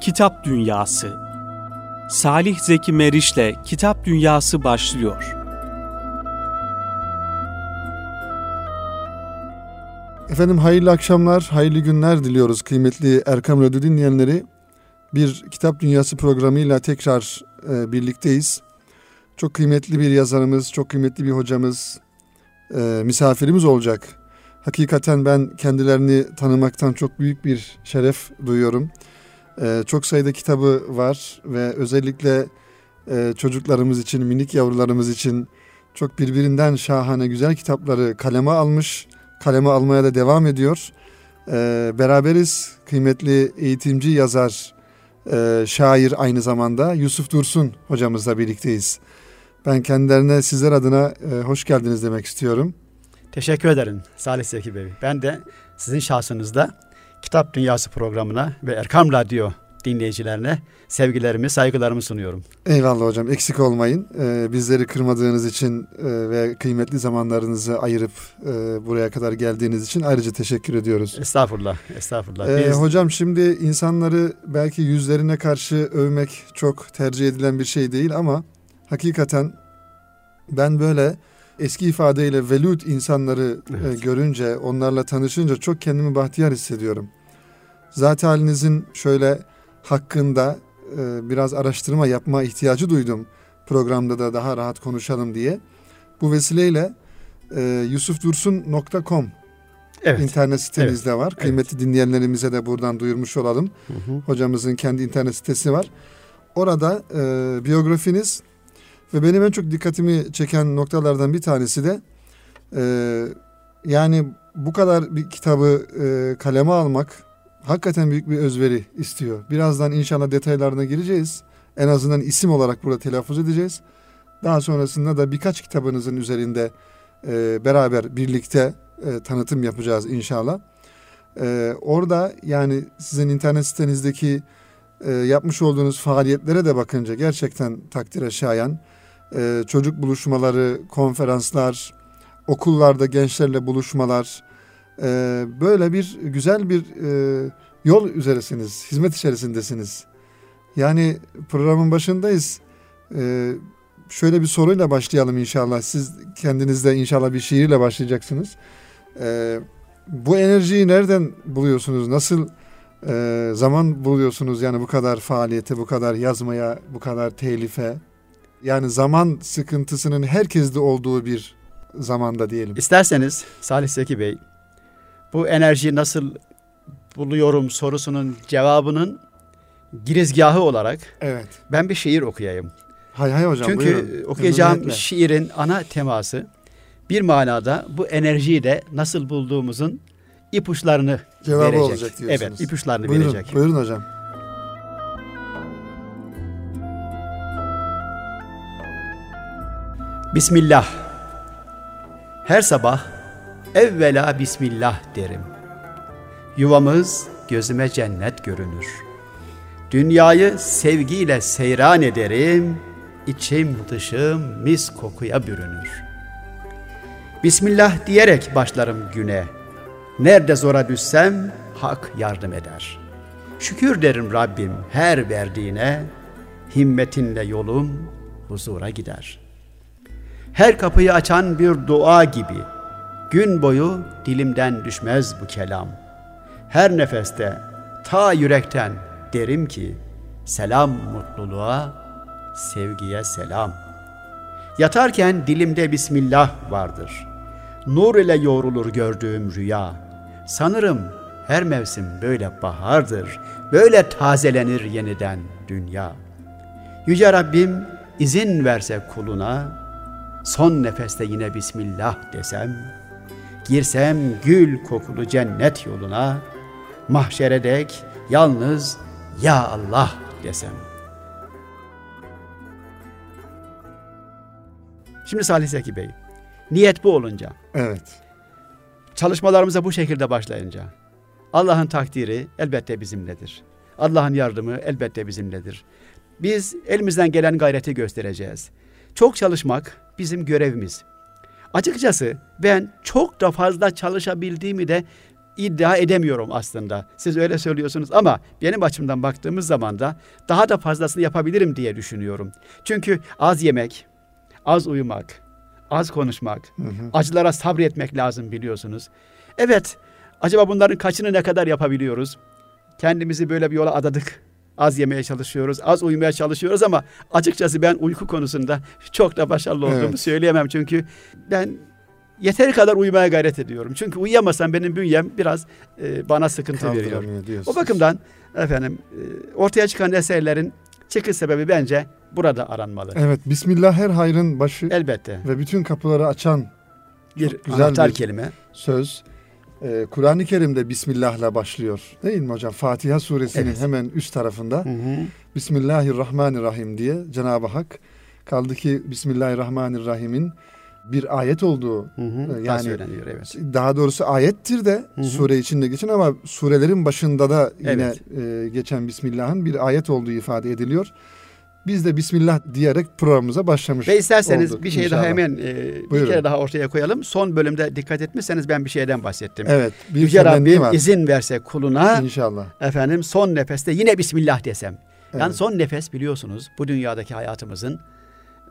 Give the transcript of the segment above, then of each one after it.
Kitap Dünyası Salih Zeki Meriç'le Kitap Dünyası başlıyor. Efendim hayırlı akşamlar, hayırlı günler diliyoruz kıymetli Erkam Radyo dinleyenleri. Bir Kitap Dünyası programıyla tekrar e, birlikteyiz. Çok kıymetli bir yazarımız, çok kıymetli bir hocamız, e, misafirimiz olacak. Hakikaten ben kendilerini tanımaktan çok büyük bir şeref duyuyorum. E, çok sayıda kitabı var ve özellikle e, çocuklarımız için, minik yavrularımız için çok birbirinden şahane güzel kitapları kaleme almış, kaleme almaya da devam ediyor. E, beraberiz kıymetli eğitimci, yazar, e, şair aynı zamanda Yusuf Dursun hocamızla birlikteyiz. Ben kendilerine sizler adına e, hoş geldiniz demek istiyorum. Teşekkür ederim Salih Zeki Bey. Ben de sizin şahsınızda Kitap Dünyası programına ve Erkam Radyo dinleyicilerine sevgilerimi, saygılarımı sunuyorum. Eyvallah hocam eksik olmayın. Ee, bizleri kırmadığınız için e, ve kıymetli zamanlarınızı ayırıp e, buraya kadar geldiğiniz için ayrıca teşekkür ediyoruz. Estağfurullah, estağfurullah. Ee, Biz... Hocam şimdi insanları belki yüzlerine karşı övmek çok tercih edilen bir şey değil ama hakikaten ben böyle eski ifadeyle velut insanları e, evet. e, görünce, onlarla tanışınca çok kendimi bahtiyar hissediyorum. Zat halinizin şöyle hakkında e, biraz araştırma yapma ihtiyacı duydum. Programda da daha rahat konuşalım diye. Bu vesileyle e, yusufdursun.com evet. internet sitemizde evet. var. Kıymetli evet. dinleyenlerimize de buradan duyurmuş olalım. Hı hı. Hocamızın kendi internet sitesi var. Orada e, biyografiniz ve benim en çok dikkatimi çeken noktalardan bir tanesi de e, yani bu kadar bir kitabı e, kaleme almak hakikaten büyük bir özveri istiyor. Birazdan inşallah detaylarına gireceğiz. En azından isim olarak burada telaffuz edeceğiz. Daha sonrasında da birkaç kitabınızın üzerinde e, beraber birlikte e, tanıtım yapacağız inşallah. E, orada yani sizin internet sitenizdeki e, yapmış olduğunuz faaliyetlere de bakınca gerçekten takdire şayan e, çocuk buluşmaları, konferanslar, okullarda gençlerle buluşmalar, e, böyle bir güzel bir e, yol üzeresiniz, hizmet içerisindesiniz. Yani programın başındayız. E, şöyle bir soruyla başlayalım inşallah. Siz kendinizde inşallah bir şiirle başlayacaksınız. E, bu enerjiyi nereden buluyorsunuz? Nasıl e, zaman buluyorsunuz yani bu kadar faaliyete, bu kadar yazmaya, bu kadar telife? Yani zaman sıkıntısının herkeste olduğu bir zamanda diyelim. İsterseniz Salih Seki Bey bu enerjiyi nasıl buluyorum sorusunun cevabının girizgahı olarak evet. ben bir şiir okuyayım. Hay hay hocam Çünkü buyurun. okuyacağım şiirin ana teması bir manada bu enerjiyi de nasıl bulduğumuzun ipuçlarını Cevabı verecek. olacak diyorsunuz. Evet ipuçlarını buyurun, verecek. Buyurun hocam. Bismillah. Her sabah evvela Bismillah derim. Yuvamız gözüme cennet görünür. Dünyayı sevgiyle seyran ederim, içim dışım mis kokuya bürünür. Bismillah diyerek başlarım güne. Nerede zora düşsem hak yardım eder. Şükür derim Rabbim her verdiğine, himmetinle yolum huzura gider.'' Her kapıyı açan bir dua gibi. Gün boyu dilimden düşmez bu kelam. Her nefeste ta yürekten derim ki selam mutluluğa, sevgiye selam. Yatarken dilimde Bismillah vardır. Nur ile yoğrulur gördüğüm rüya. Sanırım her mevsim böyle bahardır. Böyle tazelenir yeniden dünya. Yüce Rabbim izin verse kuluna, son nefeste yine Bismillah desem, girsem gül kokulu cennet yoluna, mahşere dek yalnız Ya Allah desem. Şimdi Salih Zeki Bey, niyet bu olunca, evet. çalışmalarımıza bu şekilde başlayınca, Allah'ın takdiri elbette bizimledir. Allah'ın yardımı elbette bizimledir. Biz elimizden gelen gayreti göstereceğiz. Çok çalışmak bizim görevimiz. Açıkçası ben çok da fazla çalışabildiğimi de iddia edemiyorum aslında. Siz öyle söylüyorsunuz ama benim açımdan baktığımız zaman da daha da fazlasını yapabilirim diye düşünüyorum. Çünkü az yemek, az uyumak, az konuşmak, Hı hı. acılara sabretmek lazım biliyorsunuz. Evet, acaba bunların kaçını ne kadar yapabiliyoruz? Kendimizi böyle bir yola adadık. Az yemeye çalışıyoruz, az uyumaya çalışıyoruz ama açıkçası ben uyku konusunda çok da başarılı olduğumu Evet. söyleyemem. Çünkü ben yeteri kadar uyumaya gayret ediyorum. Çünkü uyuyamazsam benim bünyem biraz e, bana sıkıntı veriyor. Diyorsunuz. O bakımdan efendim e, ortaya çıkan eserlerin çıkış sebebi bence burada aranmalı. Evet, Bismillah her hayrın başı Elbette. ve bütün kapıları açan Bir güzel anahtar bir- kelime. söz. Ee, Kur'an-ı Kerim'de Bismillah'la başlıyor. Değil mi hocam? Fatiha suresinin Evet. hemen üst tarafında Hı hı. Bismillahirrahmanirrahim diye Cenab-ı Hak kaldı ki Bismillahirrahmanirrahim'in bir ayet olduğu Hı hı. Yani- Yani söyleniyor evet. daha doğrusu ayettir de Hı hı. sure içinde geçen ama surelerin başında da yine Evet. e, geçen Bismillah'ın bir ayet olduğu ifade ediliyor. Biz de Bismillah diyerek programımıza başlamış Ve isterseniz olduk bir şey inşallah. daha hemen e, bir kere daha ortaya koyalım. Son bölümde dikkat etmişseniz ben bir şeyden bahsettim. Evet. Bir Yüce Rabbim var. izin verse kuluna İnşallah. efendim son nefeste yine Bismillah desem. Yani Evet. son nefes biliyorsunuz bu dünyadaki hayatımızın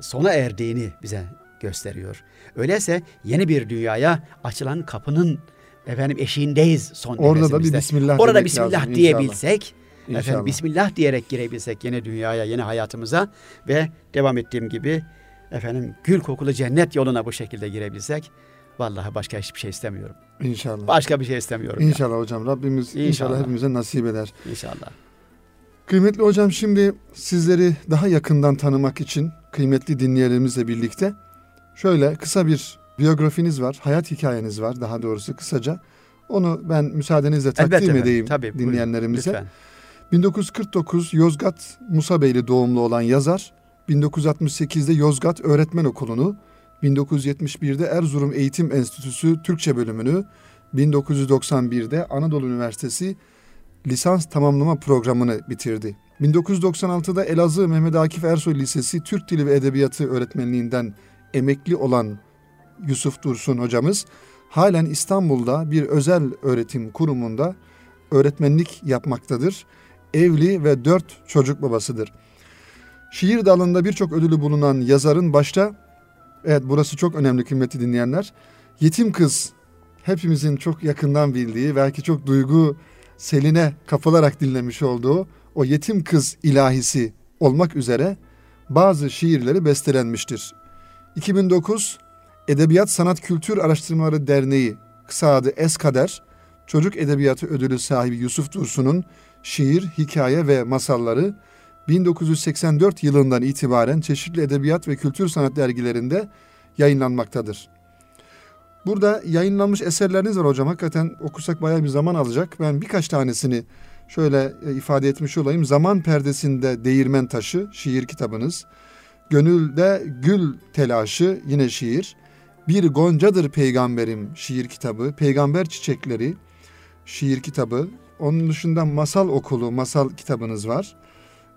sona erdiğini bize gösteriyor. Öyleyse yeni bir dünyaya açılan kapının efendim eşiğindeyiz son Orada da bir. Bismillah Orada Bismillah lazım diyebilsek, İnşallah. Efendim Bismillah diyerek girebilsek yeni dünyaya, yeni hayatımıza ve devam ettiğim gibi efendim gül kokulu cennet yoluna bu şekilde girebilsek vallahi başka hiçbir şey istemiyorum. İnşallah. Başka bir şey istemiyorum. ya. İnşallah hocam. Rabbimiz inşallah, İnşallah. hepimize nasip eder. İnşallah. Kıymetli hocam şimdi sizleri daha yakından tanımak için kıymetli dinleyenlerimizle birlikte şöyle kısa bir biyografiniz var, hayat hikayeniz var daha doğrusu kısaca. Onu ben müsaadenizle takdim Elbette edeyim Tabii, buyurun. dinleyenlerimize. Lütfen. 1949 Yozgat Musabeyli doğumlu olan yazar, 1968'de Yozgat Öğretmen Okulu'nu, 1971'de Erzurum Eğitim Enstitüsü Türkçe bölümünü, 1991'de Anadolu Üniversitesi lisans tamamlama programını bitirdi. 1996'da Elazığ Mehmet Akif Ersoy Lisesi Türk Dili ve Edebiyatı öğretmenliğinden emekli olan Yusuf Dursun hocamız halen İstanbul'da bir özel öğretim kurumunda öğretmenlik yapmaktadır. Evli ve dört çocuk babasıdır. Şiir dalında birçok ödülü bulunan yazarın başta, evet burası çok önemli kıymetli dinleyenler, Yetim Kız hepimizin çok yakından bildiği, belki çok duygu seline kapılarak dinlemiş olduğu o Yetim Kız ilahisi olmak üzere bazı şiirleri bestelenmiştir. 2009 Edebiyat Sanat Kültür Araştırmaları Derneği kısa adı Eskader Çocuk Edebiyatı Ödülü sahibi Yusuf Dursun'un şiir, hikaye ve masalları 1984 yılından itibaren çeşitli edebiyat ve kültür sanat dergilerinde yayınlanmaktadır. Burada yayınlanmış eserleriniz var hocam. Hakikaten okusak bayağı bir zaman alacak. Ben birkaç tanesini şöyle e, ifade etmiş olayım. Zaman perdesinde Değirmen Taşı şiir kitabınız. Gönülde Gül Telaşı yine şiir. Bir Goncadır Peygamberim şiir kitabı. Peygamber Çiçekleri şiir kitabı. Onun dışında Masal Okulu masal kitabınız var.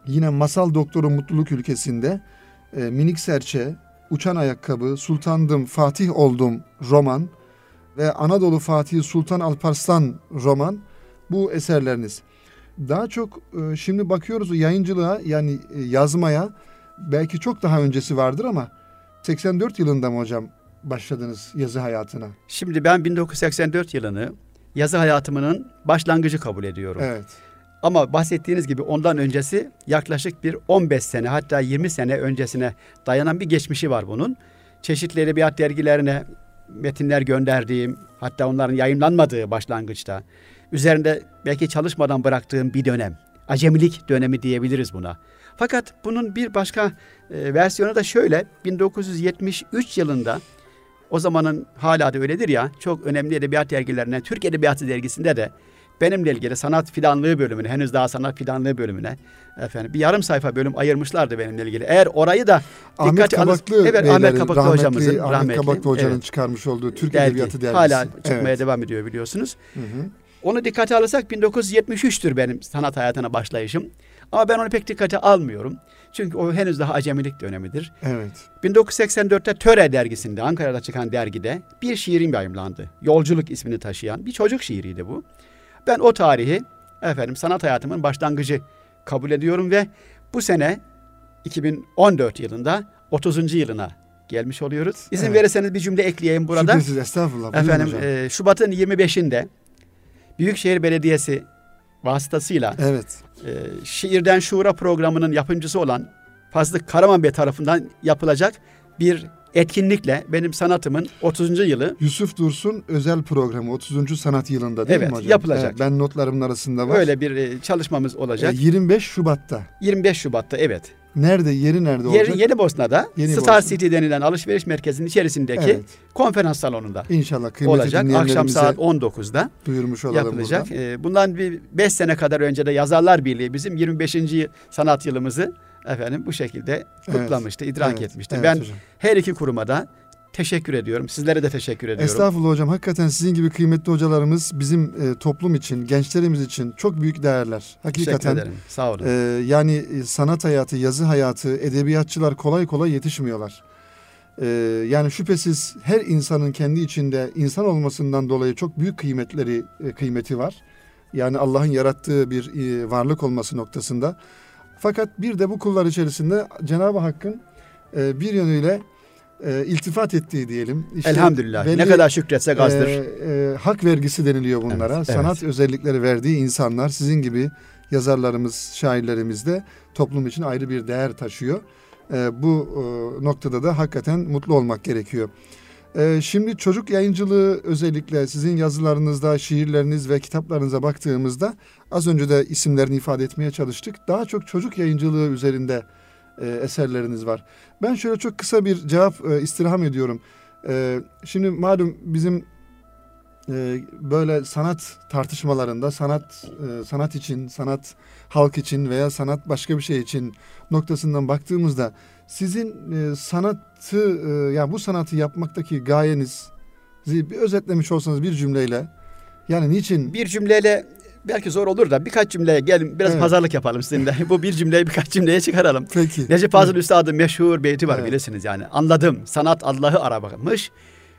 Yine Masal Doktoru Mutluluk Ülkesi'nde e, Minik Serçe, Uçan Ayakkabı, Sultandım Fatih Oldum roman ve Anadolu Fatih Sultan Alparslan roman bu eserleriniz. Daha çok e, şimdi bakıyoruz yayıncılığa yani e, yazmaya belki çok daha öncesi vardır ama 84 yılında mı hocam başladınız yazı hayatına? Şimdi ben 1984 yılını yazı hayatımın başlangıcı kabul ediyorum. Evet. Ama bahsettiğiniz gibi ondan öncesi yaklaşık bir 15 sene hatta 20 sene öncesine dayanan bir geçmişi var bunun. Çeşitli edebiyat dergilerine metinler gönderdiğim hatta onların yayınlanmadığı başlangıçta üzerinde belki çalışmadan bıraktığım bir dönem. Acemilik dönemi diyebiliriz buna. Fakat bunun bir başka e, versiyonu da şöyle 1973 yılında o zamanın hala da öyledir ya çok önemli edebiyat dergilerine Türk Edebiyatı dergisinde de benimle ilgili sanat fidanlığı bölümüne henüz daha sanat fidanlığı bölümüne efendim bir yarım sayfa bölüm ayırmışlardı benimle ilgili. Eğer orayı da Ahmet dikkate alır- Kabaklı evet beylerin, Ahmet Kabaklı rahmetli hocamızın Ahmet rahmetli Kabaklı hocanın evet, çıkarmış olduğu Türk dergi, Edebiyatı dergisi. hala çıkmaya Evet. devam ediyor biliyorsunuz. Hı hı. Onu dikkate alırsak 1973'tür benim sanat hayatına başlayışım. Ama ben onu pek dikkate almıyorum. Çünkü o henüz daha acemilik dönemidir. Evet. 1984'te Töre dergisinde, Ankara'da çıkan dergide bir şiirim yayımlandı. Yolculuk ismini taşıyan bir çocuk şiiriydi bu. Ben o tarihi efendim sanat hayatımın başlangıcı kabul ediyorum ve bu sene 2014 yılında 30. yılına gelmiş oluyoruz. İzin Evet. verirseniz bir cümle ekleyeyim burada. Şüphesiz estağfurullah. Efendim e, Şubat'ın 25'inde Büyükşehir Belediyesi vasıtasıyla evet. e, Şiirden Şuura programının yapımcısı olan Fazlı Karaman Bey tarafından yapılacak bir etkinlikle benim sanatımın 30. yılı Yusuf Dursun özel programı 30. sanat yılında değil Evet, mi hocam? yapılacak. Evet, ben notlarımın arasında var. öyle bir e, çalışmamız olacak. E, 25 Şubat'ta. 25 Şubat'ta evet. Nerede? Yeri nerede olacak? Yeri Yeni Bosna'da Yeni Star Bosna. City denilen alışveriş merkezinin içerisindeki Evet. konferans salonunda İnşallah kıymetli olacak. Akşam saat 19'da duyurmuş olalım yapılacak. burada. Ee, bundan bir 5 sene kadar önce de Yazarlar Birliği bizim 25. sanat yılımızı efendim bu şekilde kutlamıştı, idrak Evet, etmişti. evet ben hocam. her iki kuruma da teşekkür ediyorum. Sizlere de teşekkür ediyorum. Estağfurullah hocam. Hakikaten sizin gibi kıymetli hocalarımız bizim e, toplum için, gençlerimiz için çok büyük değerler. Teşekkür Hakikaten ederim. Sağ olun. e, yani e, sanat hayatı, yazı hayatı, edebiyatçılar kolay kolay yetişmiyorlar. E, yani şüphesiz her insanın kendi içinde insan olmasından dolayı çok büyük kıymetleri e, kıymeti var. Yani Allah'ın yarattığı bir e, varlık olması noktasında. Fakat bir de bu kullar içerisinde Cenab-ı Hakk'ın e, bir yönüyle e, iltifat ettiği diyelim. İşte Elhamdülillah. belli, ne kadar şükretsek azdır. e, e, hak vergisi deniliyor bunlara. Evet, Sanat özellikleri verdiği insanlar sizin gibi yazarlarımız, şairlerimiz de toplum için ayrı bir değer taşıyor. E, bu e, noktada da hakikaten mutlu olmak gerekiyor. E, şimdi çocuk yayıncılığı özellikle sizin yazılarınızda, şiirleriniz ve kitaplarınıza baktığımızda az önce de isimlerini ifade etmeye çalıştık. Daha çok çocuk yayıncılığı üzerinde e, eserleriniz var. Ben şöyle çok kısa bir cevap e, istirham ediyorum. E, şimdi malum bizim e, böyle sanat tartışmalarında sanat e, sanat için, sanat halk için veya sanat başka bir şey için noktasından baktığımızda sizin e, sanatı e, yani bu sanatı yapmaktaki gayeniz bir özetlemiş olsanız bir cümleyle yani niçin Bir cümleyle belki zor olur da birkaç cümleye gelin biraz Evet. pazarlık yapalım sizinle. bu bir cümleyi birkaç cümleye çıkaralım. peki Necip Fazıl Üstad'ın meşhur beyti var Evet. bilirsiniz yani. Anladım sanat Allah'ı aramakmış.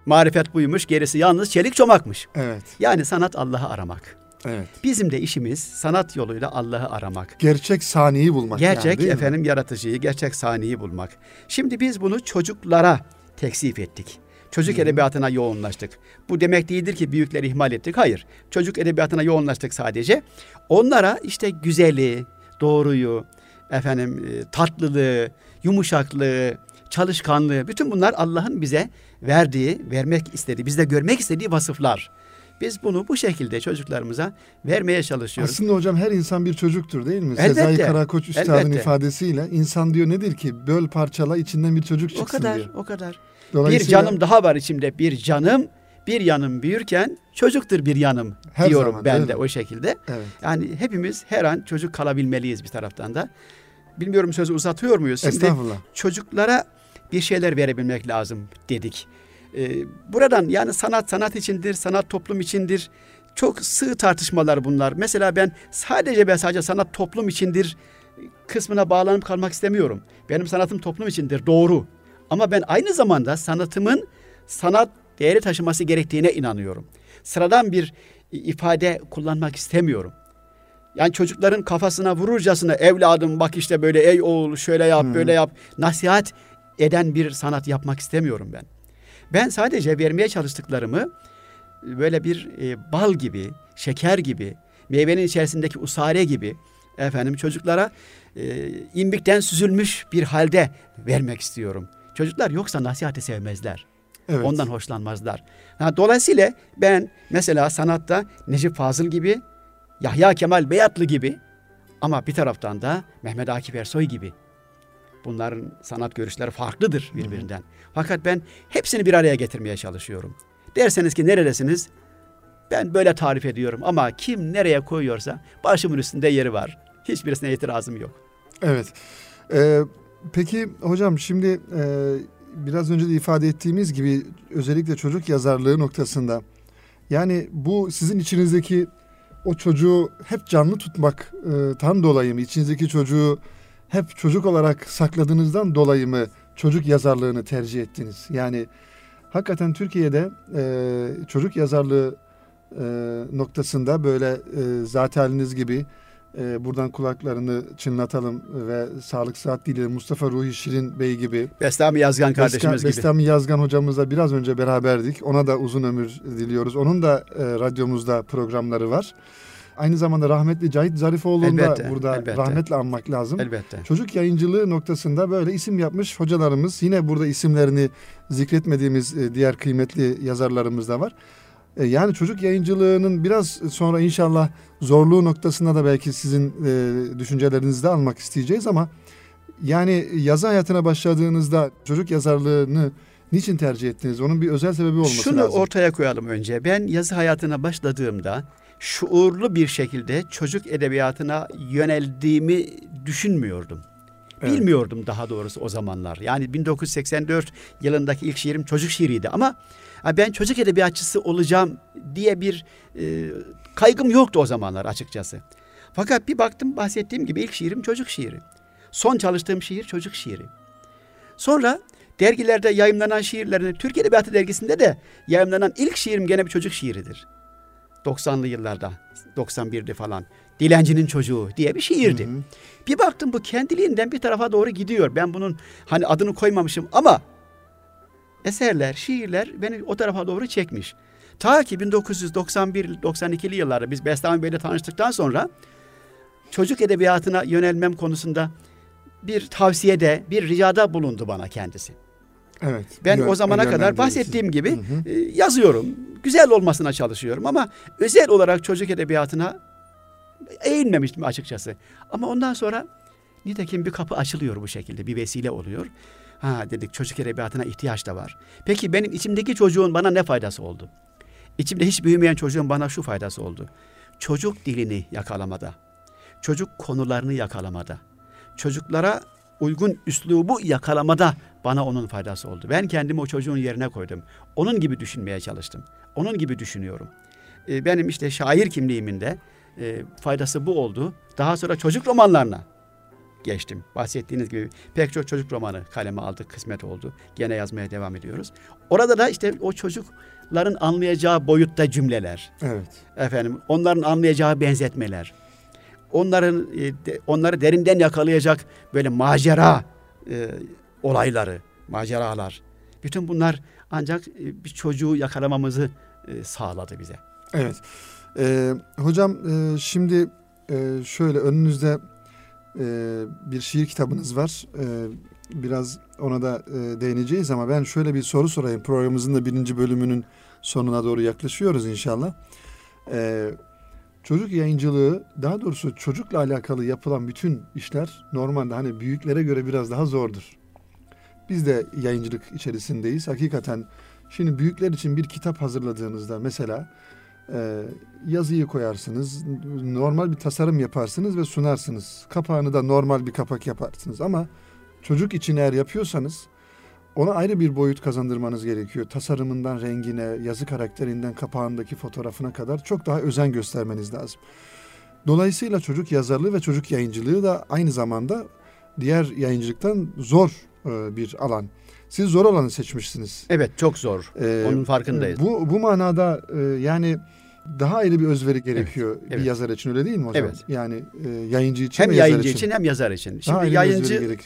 Marifet buymuş gerisi yalnız çelik çomakmış. evet Yani sanat Allah'ı aramak. evet Bizim de işimiz sanat yoluyla Allah'ı aramak. gerçek saniyi bulmak yani, Gerçek mi? efendim yaratıcıyı, gerçek saniyi bulmak. Şimdi biz bunu çocuklara teksif ettik. Çocuk edebiyatına yoğunlaştık. Bu demek değildir ki büyükleri ihmal ettik. Hayır. Çocuk edebiyatına yoğunlaştık sadece. Onlara işte güzeli, doğruyu, efendim e, tatlılığı, yumuşaklığı, çalışkanlığı bütün bunlar Allah'ın bize verdiği, vermek istediği, bizde görmek istediği vasıflar. Biz bunu bu şekilde çocuklarımıza vermeye çalışıyoruz. Aslında hocam her insan bir çocuktur değil mi? Elbette, Sezai Karakoç Üstad'ın elbette. ifadesiyle insan diyor nedir ki? Böl parçala içinden bir çocuk o çıksın kadar, diyor. o kadar. Bir canım daha var içimde. Bir canım, bir yanım büyürken çocuktur bir yanım Her diyorum zaman, ben de mi? o şekilde. Evet. Yani hepimiz her an çocuk kalabilmeliyiz bir taraftan da. Bilmiyorum sözü uzatıyor muyuz? Şimdi Estağfurullah. çocuklara bir şeyler verebilmek lazım dedik. Ee, buradan yani sanat sanat içindir, sanat toplum içindir. Çok sığ tartışmalar bunlar. Mesela ben sadece ve sadece sanat toplum içindir kısmına bağlanıp kalmak istemiyorum. Benim sanatım toplum içindir, doğru. Ama ben aynı zamanda sanatımın sanat değeri taşıması gerektiğine inanıyorum. Sıradan bir ifade kullanmak istemiyorum. Yani çocukların kafasına vururcasına evladım bak işte böyle ey oğul şöyle yap Hı. böyle yap nasihat eden bir sanat yapmak istemiyorum ben. Ben sadece vermeye çalıştıklarımı böyle bir e, bal gibi, şeker gibi, meyvenin içerisindeki usare gibi efendim çocuklara e, imbikten süzülmüş bir halde vermek istiyorum. Çocuklar yoksa nasihati sevmezler. Evet. Ondan hoşlanmazlar. Ha, dolayısıyla ben mesela sanatta Necip Fazıl gibi, Yahya Kemal Beyatlı gibi ama bir taraftan da Mehmet Akif Ersoy gibi. Bunların sanat görüşleri farklıdır birbirinden. Fakat ben hepsini bir araya getirmeye çalışıyorum. Derseniz ki neredesiniz? Ben böyle tarif ediyorum ama kim nereye koyuyorsa başımın üstünde yeri var. Hiçbirisine itirazım yok. Evet. Ee, peki hocam şimdi e, biraz önce de ifade ettiğimiz gibi özellikle çocuk yazarlığı noktasında yani bu sizin içinizdeki o çocuğu hep canlı tutmaktan dolayı mı? İçinizdeki çocuğu hep çocuk olarak sakladığınızdan dolayı mı çocuk yazarlığını tercih ettiniz? Yani hakikaten Türkiye'de e, çocuk yazarlığı e, noktasında böyle e, zat haliniz gibi e, buradan kulaklarını çınlatalım ve sağlık saat dili Mustafa Ruhi Şirin Bey gibi. Bestami Yazgan kardeşimiz Beska, gibi. Bestami Yazgan hocamızla biraz önce beraberdik. Ona da uzun ömür diliyoruz. Onun da e, radyomuzda programları var. Aynı zamanda rahmetli Cahit Zarifoğlu'nu da burada elbette. rahmetle anmak lazım. Elbette. Çocuk yayıncılığı noktasında böyle isim yapmış hocalarımız yine burada isimlerini zikretmediğimiz e, diğer kıymetli yazarlarımız da var. E, Yani çocuk yayıncılığının biraz sonra inşallah zorluğu noktasında da belki sizin e, düşüncelerinizi de almak isteyeceğiz ama yani yazı hayatına başladığınızda çocuk yazarlığını niçin tercih ettiniz? Onun bir özel sebebi olması Şunu lazım. ortaya koyalım önce. Ben yazı hayatına başladığımda şuurlu bir şekilde çocuk edebiyatına yöneldiğimi düşünmüyordum. Evet. Bilmiyordum daha doğrusu o zamanlar. Yani 1984 yılındaki ilk şiirim çocuk şiiriydi ama ben çocuk edebiyatçısı olacağım diye bir e, kaygım yoktu o zamanlar açıkçası. Fakat bir baktım bahsettiğim gibi ilk şiirim çocuk şiiri. Son çalıştığım şiir çocuk şiiri. Sonra dergilerde yayımlanan şiirlerini Türk Edebiyatı dergisinde de yayımlanan ilk şiirim gene bir çocuk şiiridir. 90'lı yıllarda 91'de falan. Dilencinin çocuğu diye bir şiirdi. Hı hı. Bir baktım bu kendiliğinden bir tarafa doğru gidiyor. Ben bunun hani adını koymamışım ama eserler, şiirler beni o tarafa doğru çekmiş. Ta ki 1991-92'li yıllarda biz Bestami Bey'le tanıştıktan sonra çocuk edebiyatına yönelmem konusunda bir tavsiyede, bir ricada bulundu bana kendisi. Evet. Ben yön- o zamana kadar bahsettiğim gibi Hı hı. e, yazıyorum. Güzel olmasına çalışıyorum ama özel olarak çocuk edebiyatına eğilmemiştim açıkçası. Ama ondan sonra nitekim bir kapı açılıyor bu şekilde. Bir vesile oluyor. Ha dedik çocuk edebiyatına ihtiyaç da var. Peki benim içimdeki çocuğun bana ne faydası oldu? İçimde hiç büyümeyen çocuğun bana şu faydası oldu. Çocuk dilini yakalamada, çocuk konularını yakalamada, çocuklara uygun üslubu yakalamada bana onun faydası oldu. Ben kendimi o çocuğun yerine koydum. Onun gibi düşünmeye çalıştım. Onun gibi düşünüyorum. Ee, benim işte şair kimliğimin de e, faydası bu oldu. Daha sonra çocuk romanlarına geçtim. Bahsettiğiniz gibi pek çok çocuk romanı kaleme aldık, kısmet oldu. Gene yazmaya devam ediyoruz. Orada da işte o çocukların anlayacağı boyutta cümleler, Evet. efendim onların anlayacağı benzetmeler, onların e, onları derinden yakalayacak böyle macera e, olayları, maceralar. Bütün bunlar ancak e, bir çocuğu yakalamamızı e, sağladı bize. Evet. Ee, hocam e, şimdi e, şöyle önünüzde e, bir şiir kitabınız var. E, biraz ona da e, değineceğiz ama ben şöyle bir soru sorayım. Programımızın da birinci bölümünün sonuna doğru yaklaşıyoruz inşallah. E, çocuk yayıncılığı daha doğrusu çocukla alakalı yapılan bütün işler normalde hani büyüklere göre biraz daha zordur. Biz de yayıncılık içerisindeyiz. Hakikaten şimdi büyükler için bir kitap hazırladığınızda mesela yazıyı koyarsınız, normal bir tasarım yaparsınız ve sunarsınız. Kapağını da normal bir kapak yaparsınız ama çocuk için eğer yapıyorsanız ona ayrı bir boyut kazandırmanız gerekiyor. Tasarımından rengine, yazı karakterinden kapağındaki fotoğrafına kadar çok daha özen göstermeniz lazım. Dolayısıyla çocuk yazarlığı ve çocuk yayıncılığı da aynı zamanda diğer yayıncılıktan zor e, bir alan. Siz zor olanı seçmişsiniz. Evet çok zor. Ee, Onun farkındayız. Bu bu manada e, yani daha ayrı bir özveri gerekiyor bir evet. yazar için öyle değil mi hocam? Evet. Yani e, yayıncı için hem yayıncı için. hem yazar için. daha Şimdi bir yayıncı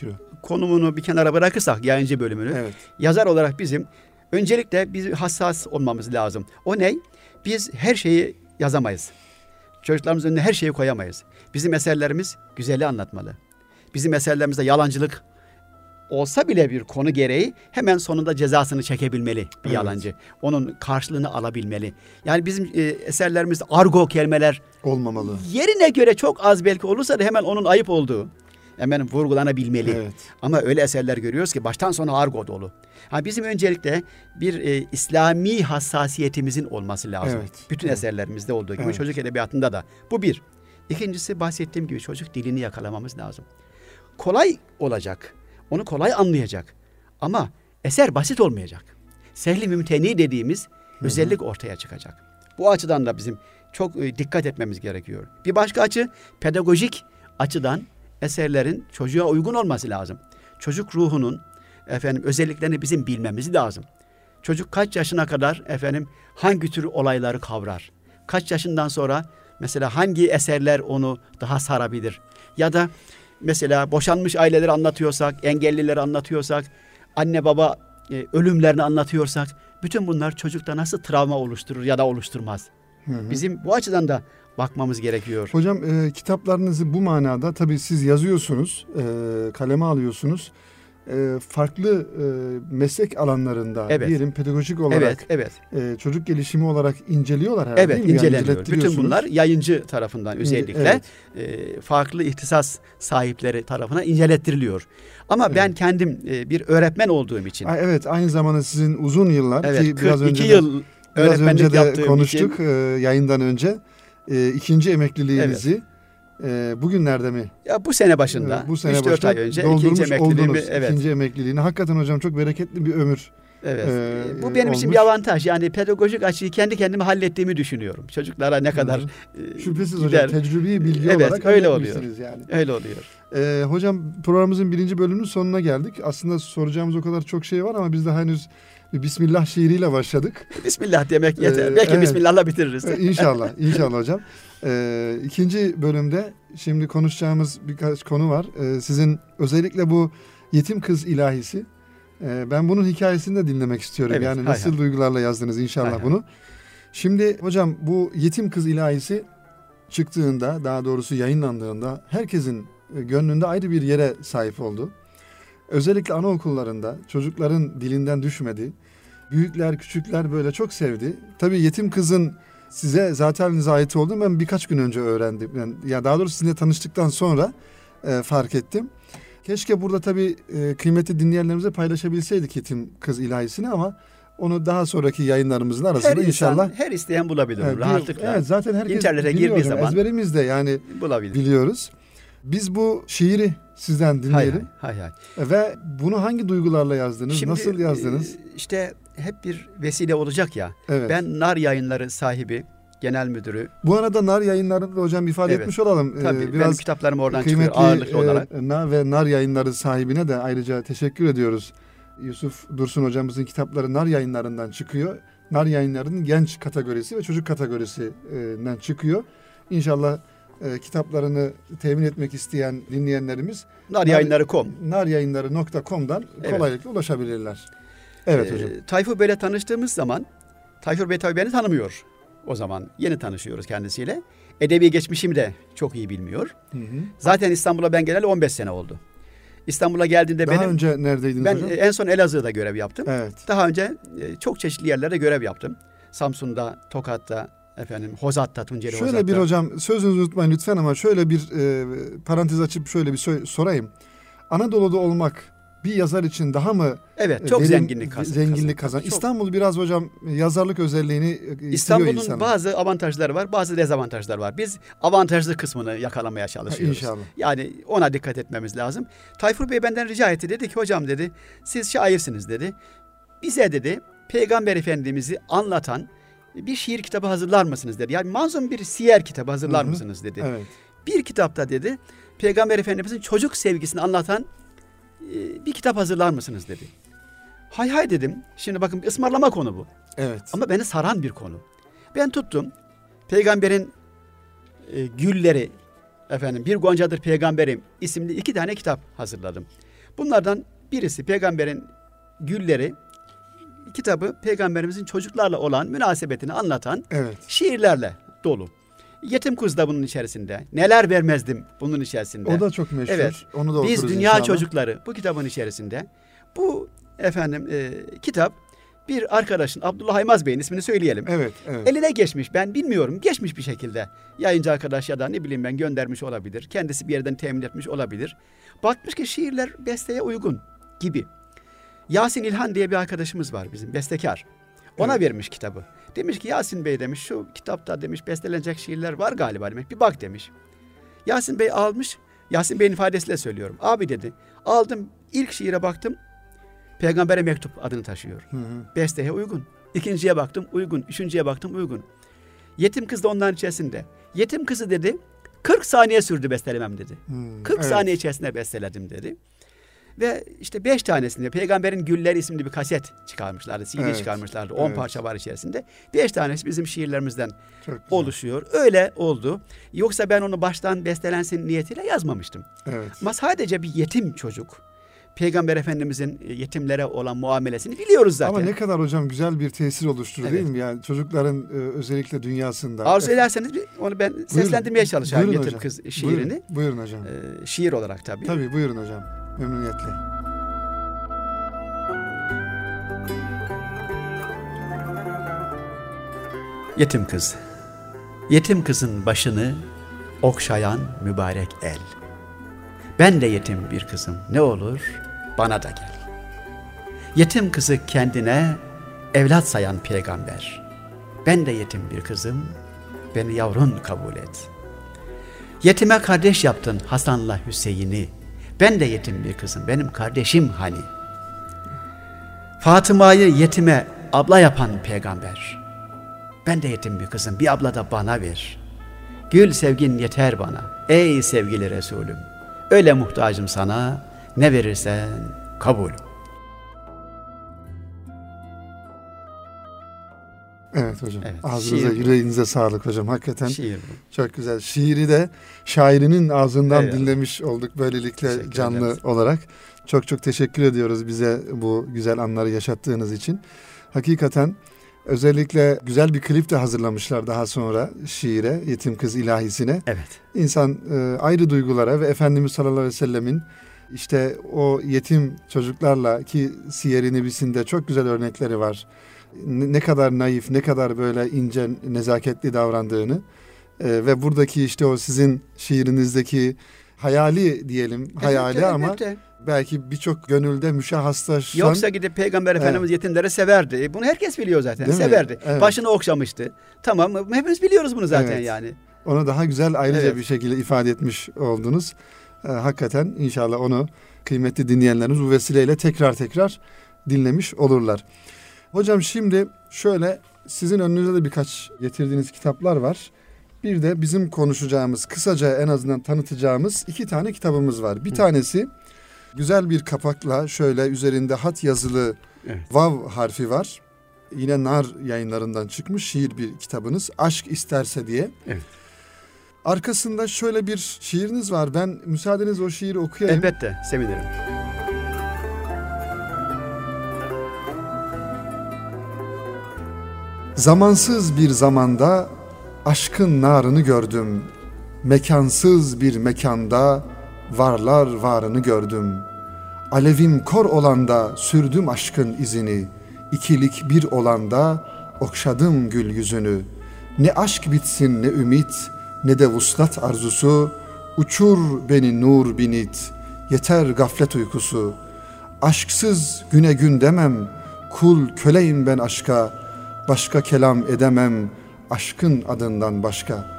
konumunu bir kenara bırakırsak yayıncı bölümünü Evet. yazar olarak bizim öncelikle biz hassas olmamız lazım. O ne? Biz her şeyi yazamayız. Çocuklarımızın önüne her şeyi koyamayız. Bizim eserlerimiz güzeli anlatmalı. Bizim eserlerimizde yalancılık olsa bile bir konu gereği hemen sonunda cezasını çekebilmeli bir Evet. yalancı. Onun karşılığını alabilmeli. Yani bizim e, eserlerimizde argo kelimeler Olmamalı. yerine göre çok az belki olursa da hemen onun ayıp olduğu hemen vurgulanabilmeli. Evet. Ama öyle eserler görüyoruz ki baştan sona argo dolu. Ha bizim öncelikle bir e, İslami hassasiyetimizin olması lazım. Evet. Bütün Evet. eserlerimizde olduğu gibi Evet. çocuk edebiyatında da. Bu bir. İkincisi bahsettiğim gibi çocuk dilini yakalamamız lazım. Kolay olacak. Onu kolay anlayacak. Ama eser basit olmayacak. Sehli mümteni dediğimiz özellik ortaya çıkacak. Bu açıdan da bizim çok e, dikkat etmemiz gerekiyor. Bir başka açı pedagojik açıdan eserlerin çocuğa uygun olması lazım. Çocuk ruhunun efendim özelliklerini bizim bilmemiz lazım. Çocuk kaç yaşına kadar efendim hangi tür olayları kavrar? Kaç yaşından sonra mesela hangi eserler onu daha sarabilir? Ya da mesela boşanmış aileleri anlatıyorsak, engellileri anlatıyorsak, anne baba e, ölümlerini anlatıyorsak bütün bunlar çocukta nasıl travma oluşturur ya da oluşturmaz? Hı hı. Bizim bu açıdan da bakmamız gerekiyor. Hocam e, kitaplarınızı bu manada tabii siz yazıyorsunuz, e, kaleme alıyorsunuz. E, farklı e, meslek alanlarında Evet. diyelim pedagojik olarak Evet, evet. e, çocuk gelişimi olarak inceliyorlar herhalde Evet, mi? Yani inceleniyor. Bütün bunlar yayıncı tarafından özellikle evet. e, farklı ihtisas sahipleri tarafından incelettiriliyor. Ama Evet. ben kendim e, bir öğretmen olduğum için, Ay, Evet aynı zamanda sizin uzun yıllar evet, ki biraz 42 önce de, yıl biraz önce de konuştuk için, e, yayından önce. E, ikinci emekliliğinizi e, bugünlerde mi? ya bu sene başında, E, bu sene 3-4 başında ay önce ikinci emekliliğimi, oldunuz. evet, İkinci emekliliğini. Hakikaten hocam çok bereketli bir ömür. evet. e, bu benim için olmuş. bir avantaj. Yani pedagojik açıyı kendi kendime hallettiğimi düşünüyorum. Çocuklara ne kadar e, Şüphesiz gider. hocam tecrübi bilgi Evet, olarak öyle halletmişsiniz yani. Öyle oluyor. Ee, hocam programımızın birinci bölümünün sonuna geldik. Aslında soracağımız o kadar çok şey var ama biz de henüz Bismillah şiiriyle başladık. Bismillah demek yeter. Ee, Belki evet. Bismillah'la bitiririz. Ee, inşallah, inşallah hocam. Ee, ikinci bölümde şimdi konuşacağımız birkaç konu var. Ee, sizin özellikle bu yetim kız ilahisi. Ee, ben bunun hikayesini de dinlemek istiyorum. Evet, yani hay nasıl hay. duygularla yazdınız inşallah Hay hay. bunu. Şimdi hocam bu yetim kız ilahisi çıktığında daha doğrusu yayınlandığında herkesin e, gönlünde ayrı bir yere sahip oldu. Özellikle anaokullarında çocukların dilinden düşmedi. Büyükler küçükler böyle çok sevdi. Tabii yetim kızın size zaten ait olduğunu ben birkaç gün önce öğrendim. Yani, ya daha doğrusu sizinle tanıştıktan sonra e, fark ettim. Keşke burada tabii e, kıymetli dinleyenlerimize paylaşabilseydik yetim kız ilahisini ama onu daha sonraki yayınlarımızın arasında Her inşallah insan, her isteyen bulabilir bir- rahatlıkla. Evet zaten herkes İnternete girdiği zaman- ezberimizde yani bulabilir. biliyoruz. Biz bu şiiri sizden dinleyelim hay, hay hay. ve bunu hangi duygularla yazdınız? Nasıl yazdınız? e, işte hep bir vesile olacak ya. evet. Ben Nar Yayınları sahibi, genel müdürü. bu arada Nar yayınlarını da hocam ifade Evet. etmiş olalım. Ee, Tabii benim biraz kitaplarım oradan kıymetli çıkıyor ağırlıklı e, olarak. Nar ve Nar yayınları sahibine de ayrıca teşekkür ediyoruz. Yusuf Dursun hocamızın kitapları Nar yayınlarından çıkıyor. Nar yayınlarının genç kategorisi ve çocuk kategorisinden çıkıyor. İnşallah e, kitaplarını temin etmek isteyen dinleyenlerimiz Nar Yayınları.com. naryayınları.com'dan Evet. kolaylıkla ulaşabilirler. Evet Ee, hocam. Tayfur Bey'le tanıştığımız zaman Tayfur Bey tabii beni tanımıyor. O zaman yeni tanışıyoruz kendisiyle. Edebi geçmişimi de çok iyi bilmiyor. Hı hı. Zaten İstanbul'a ben geleli 15 sene oldu. İstanbul'a geldiğinde Daha benim önce neredeydiniz ben hocam? e, en son Elazığ'da görev yaptım. evet. Daha önce e, çok çeşitli yerlerde görev yaptım. Samsun'da, Tokat'ta, efendim Hozat'ta, Tunceli Şöyle Hozat'ta. bir hocam sözünüzü unutmayın lütfen ama şöyle bir e, parantez açıp şöyle bir sorayım. Anadolu'da olmak bir yazar için daha mı Evet, çok derin- zenginlik kazan. zenginlik kazan. Çok. İstanbul biraz hocam yazarlık özelliğini e, İstanbul'un bazı avantajları var, bazı dezavantajları var. Biz avantajlı kısmını yakalamaya Ha, çalışıyoruz. İnşallah. Yani ona dikkat etmemiz lazım. Tayfur Bey benden rica etti. Dedi ki hocam dedi siz şairsiniz dedi. Bize dedi Peygamber Efendimiz'i anlatan bir şiir kitabı hazırlar mısınız dedi. Yani manzum bir siyer kitabı hazırlar Hı hı. mısınız dedi. Evet. Bir kitapta dedi Peygamber Efendimiz'in çocuk sevgisini anlatan e, bir kitap hazırlar mısınız dedi. Hay hay dedim. Şimdi bakın ısmarlama konu bu. Evet. Ama beni saran bir konu. Ben tuttum. Peygamberin e, gülleri efendim bir goncadır peygamberim isimli iki tane kitap hazırladım. Bunlardan birisi peygamberin gülleri kitabı peygamberimizin çocuklarla olan münasebetini anlatan evet. şiirlerle dolu. Yetim kız da bunun içerisinde. Neler vermezdim bunun içerisinde. O da çok meşhur. Evet. Onu da Biz Dünya inşallah. Çocukları bu kitabın içerisinde. Bu efendim e, kitap bir arkadaşın Abdullah Aymaz Bey'in ismini söyleyelim. Evet, evet. Eline geçmiş ben bilmiyorum geçmiş bir şekilde. Yayıncı arkadaş ya da ne bileyim ben göndermiş olabilir. Kendisi bir yerden temin etmiş olabilir. Bakmış ki şiirler besteye uygun gibi. Yasin İlhan diye bir arkadaşımız var bizim bestekar. Ona Evet. vermiş kitabı. Demiş ki Yasin Bey demiş şu kitapta demiş bestelenecek şiirler var galiba demiş. Bir bak demiş. Yasin Bey almış. Yasin Bey'in ifadesiyle söylüyorum. Abi dedi aldım ilk şiire baktım. Peygamber'e mektup adını taşıyor. Hı hı. Besteye uygun. İkinciye baktım uygun. Üçüncüye baktım uygun. Yetim kız da onların içerisinde. Yetim kızı dedi 40 saniye sürdü bestelemem dedi. Hmm, 40 evet. saniye içerisinde besteledim dedi. Ve işte beş tanesinde Peygamberin Gülleri isimli bir kaset çıkarmışlardı. CD Evet. çıkarmışlardı. 10 Evet. parça var içerisinde. Beş tanesi bizim şiirlerimizden oluşuyor. Öyle oldu. Yoksa ben onu baştan bestelensin niyetiyle yazmamıştım. Evet. Ama sadece bir yetim çocuk. Peygamber Efendimizin e, yetimlere olan muamelesini biliyoruz zaten. Ama ne kadar hocam güzel bir tesir oluşturur Evet. değil mi? Yani çocukların e, özellikle dünyasında. Arzu ederseniz onu ben seslendirmeye çalışacağım buyurun yetim hocam. kız şiirini. Buyurun, buyurun hocam. Ee, şiir olarak tabii. Tabii buyurun hocam. Memnuniyetle. Yetim kız. Yetim kızın başını okşayan mübarek el. Ben de yetim bir kızım. Ne olur bana da gel. Yetim kızı kendine evlat sayan peygamber. Ben de yetim bir kızım. Beni yavrun kabul et. Yetime kardeş yaptın Hasan'la Hüseyin'i. Ben de yetim bir kızım. Benim kardeşim hani. Fatıma'yı yetime abla yapan peygamber. Ben de yetim bir kızım. Bir abla da bana ver. Gül sevgin yeter bana. Ey sevgili Resulüm. Öyle muhtacım sana. Ne verirsen kabul. Evet hocam. Evet, Ağzınıza, şiir bu. yüreğinize sağlık hocam. Hakikaten Şiir bu. çok güzel. Şiiri de şairinin ağzından Evet. dinlemiş olduk böylelikle Teşekkür canlı ederiz. olarak. Çok çok teşekkür ediyoruz bize bu güzel anları yaşattığınız için. Hakikaten özellikle güzel bir klip de hazırlamışlar daha sonra şiire, Yetim Kız ilahisine. Evet. İnsan e, ayrı duygulara ve Efendimiz sallallahu aleyhi ve sellemin işte o yetim çocuklarla ki Siyer-i Nebisi'nde çok güzel örnekleri var. Ne, kadar naif, ne kadar böyle ince, nezaketli davrandığını e, ve buradaki işte o sizin şiirinizdeki hayali diyelim, hayali Evet, ama elbette. belki birçok gönülde müşahhaslaşan Yoksa gidip Peygamber Efendimiz yetimleri severdi. Bunu herkes biliyor zaten. Değil mi? severdi. Evet. Başını okşamıştı. Tamam hepimiz biliyoruz bunu zaten Evet. yani. onu daha güzel ayrıca Evet. bir şekilde ifade etmiş oldunuz. E, hakikaten inşallah onu kıymetli dinleyenlerimiz bu vesileyle tekrar tekrar dinlemiş olurlar. Hocam şimdi şöyle sizin önünüzde de birkaç getirdiğiniz kitaplar var. Bir de bizim konuşacağımız, kısaca en azından tanıtacağımız iki tane kitabımız var. Bir tanesi güzel bir kapakla şöyle üzerinde hat yazılı Evet. vav harfi var. Yine Nar yayınlarından çıkmış şiir bir kitabınız. Aşk isterse diye. Evet. Arkasında şöyle bir şiiriniz var. Ben müsaadenizle o şiiri okuyayım. Elbette sevinirim. Zamansız bir zamanda aşkın narını gördüm. Mekansız bir mekanda varlar varını gördüm. Alevim kor olanda sürdüm aşkın izini. İkilik bir olanda okşadım gül yüzünü. Ne aşk bitsin ne ümit ne de vuslat arzusu. Uçur beni nur binit yeter gaflet uykusu. Aşksız güne gün demem kul köleyim ben aşka. Başka kelam edemem aşkın adından başka.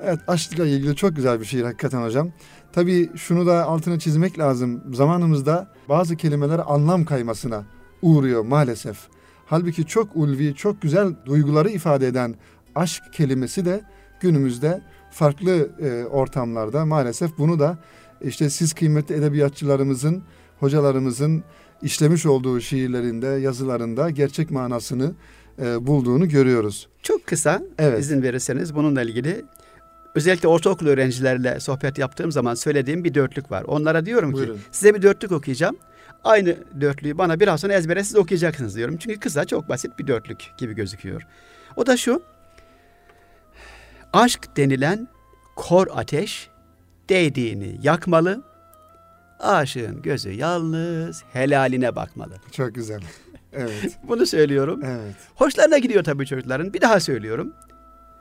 Evet aşkla ilgili çok güzel bir şiir hakikaten hocam. Tabii şunu da altına çizmek lazım. Zamanımızda bazı kelimeler anlam kaymasına uğruyor maalesef. Halbuki çok ulvi, çok güzel duyguları ifade eden aşk kelimesi de günümüzde farklı e, ortamlarda maalesef bunu da işte siz kıymetli edebiyatçılarımızın, hocalarımızın işlemiş olduğu şiirlerinde, yazılarında gerçek manasını e, bulduğunu görüyoruz. Çok kısa Evet. izin verirseniz bununla ilgili özellikle ortaokul öğrencilerle sohbet yaptığım zaman söylediğim bir dörtlük var. Onlara diyorum Buyurun. ki size bir dörtlük okuyacağım. Aynı dörtlüğü bana biraz sonra ezbere siz okuyacaksınız diyorum. Çünkü kısa çok basit bir dörtlük gibi gözüküyor. O da şu. Aşk denilen kor ateş değdiğini yakmalı. Aşığın gözü yalnız helaline bakmalı. Çok güzel. Evet, Bunu söylüyorum. evet. Hoşlarına gidiyor tabii çocukların. Bir daha söylüyorum.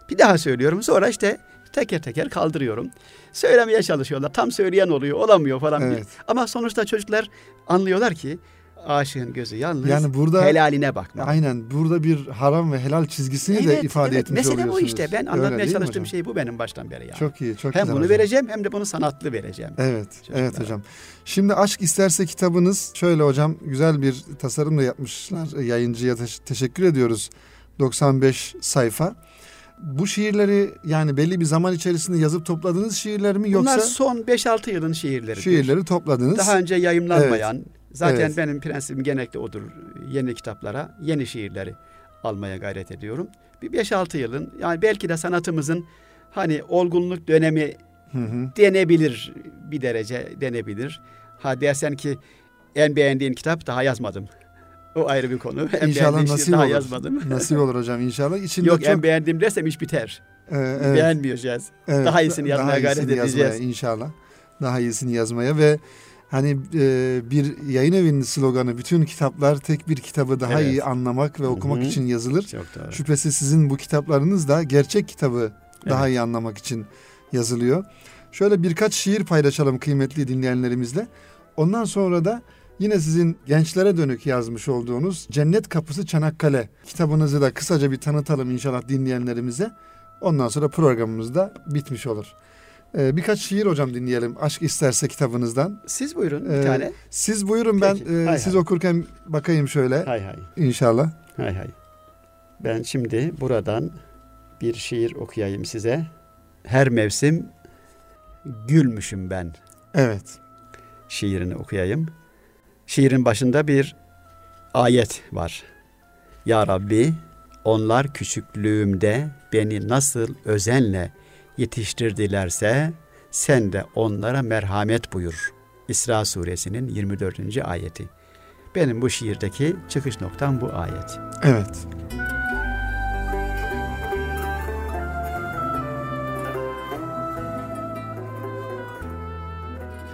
Bir daha söylüyorum. Sonra işte teker teker kaldırıyorum. Söylemeye çalışıyorlar. Tam söyleyen oluyor, olamıyor falan. Evet. Ama sonuçta çocuklar anlıyorlar ki aşığın gözü yalnız Yani burada helaline bakma. aynen burada bir haram ve helal çizgisini de ifade etmiş Mesele oluyorsunuz. bu işte. Ben Öyle anlatmaya mi çalıştığım şey bu benim baştan beri yani. Çok iyi, çok hem güzel bunu hocam. vereceğim hem de bunu sanatlı vereceğim. Evet, Çok evet hocam. Şimdi Aşk İsterse kitabınız şöyle hocam güzel bir tasarımla yapmışlar. Yayıncıya teş- teşekkür ediyoruz. 95 sayfa. Bu şiirleri yani belli bir zaman içerisinde yazıp topladığınız şiirler mi yoksa Bunlar son 5-6 yılın şiirleri. şiirleri topladınız? Daha önce yayımlanmayan, zaten Evet. benim prensibim genellikle odur. Yeni kitaplara, yeni şiirleri almaya gayret ediyorum. Bir 5-6 yılın, yani belki de sanatımızın hani olgunluk dönemi Hı hı. denebilir, bir derece denebilir. Ha dersen ki en beğendiğin kitap daha yazmadım. O ayrı bir konu. En İnşallah nasip daha olur. yazmadım. Nasip olur hocam inşallah. İçinde Yok çok en beğendiğim desem iş biter. e, evet, Beğenmeyeceğiz. evet, daha iyisini yazmaya daha gayret iyisini yazmaya edeceğiz. inşallah. Daha iyisini yazmaya ve hani e, bir yayın evinin sloganı bütün kitaplar tek bir kitabı daha Evet. iyi anlamak ve okumak Hı hı. için yazılır. Şüphesiz sizin bu kitaplarınız da gerçek kitabı daha Evet. iyi anlamak için yazılıyor. Şöyle birkaç şiir paylaşalım kıymetli dinleyenlerimizle. Ondan sonra da yine sizin gençlere dönük yazmış olduğunuz Cennet Kapısı Çanakkale kitabınızı da kısaca bir tanıtalım inşallah dinleyenlerimize. Ondan sonra programımız da bitmiş olur. Ee, birkaç şiir hocam dinleyelim. Aşk isterse kitabınızdan. Siz buyurun Ee, bir tane. Siz buyurun ben Peki. e, Hay siz hay. okurken bakayım şöyle Hay hay. inşallah. Hay hay. Ben şimdi buradan bir şiir okuyayım size. Her mevsim gülmüşüm ben Evet. şiirini okuyayım. Şiirin başında bir ayet var. Ya Rabbi onlar küçüklüğümde beni nasıl özenle yetiştirdilerse sen de onlara merhamet buyur. İsra suresinin 24. ayeti. Benim bu şiirdeki çıkış noktam bu ayet. Evet.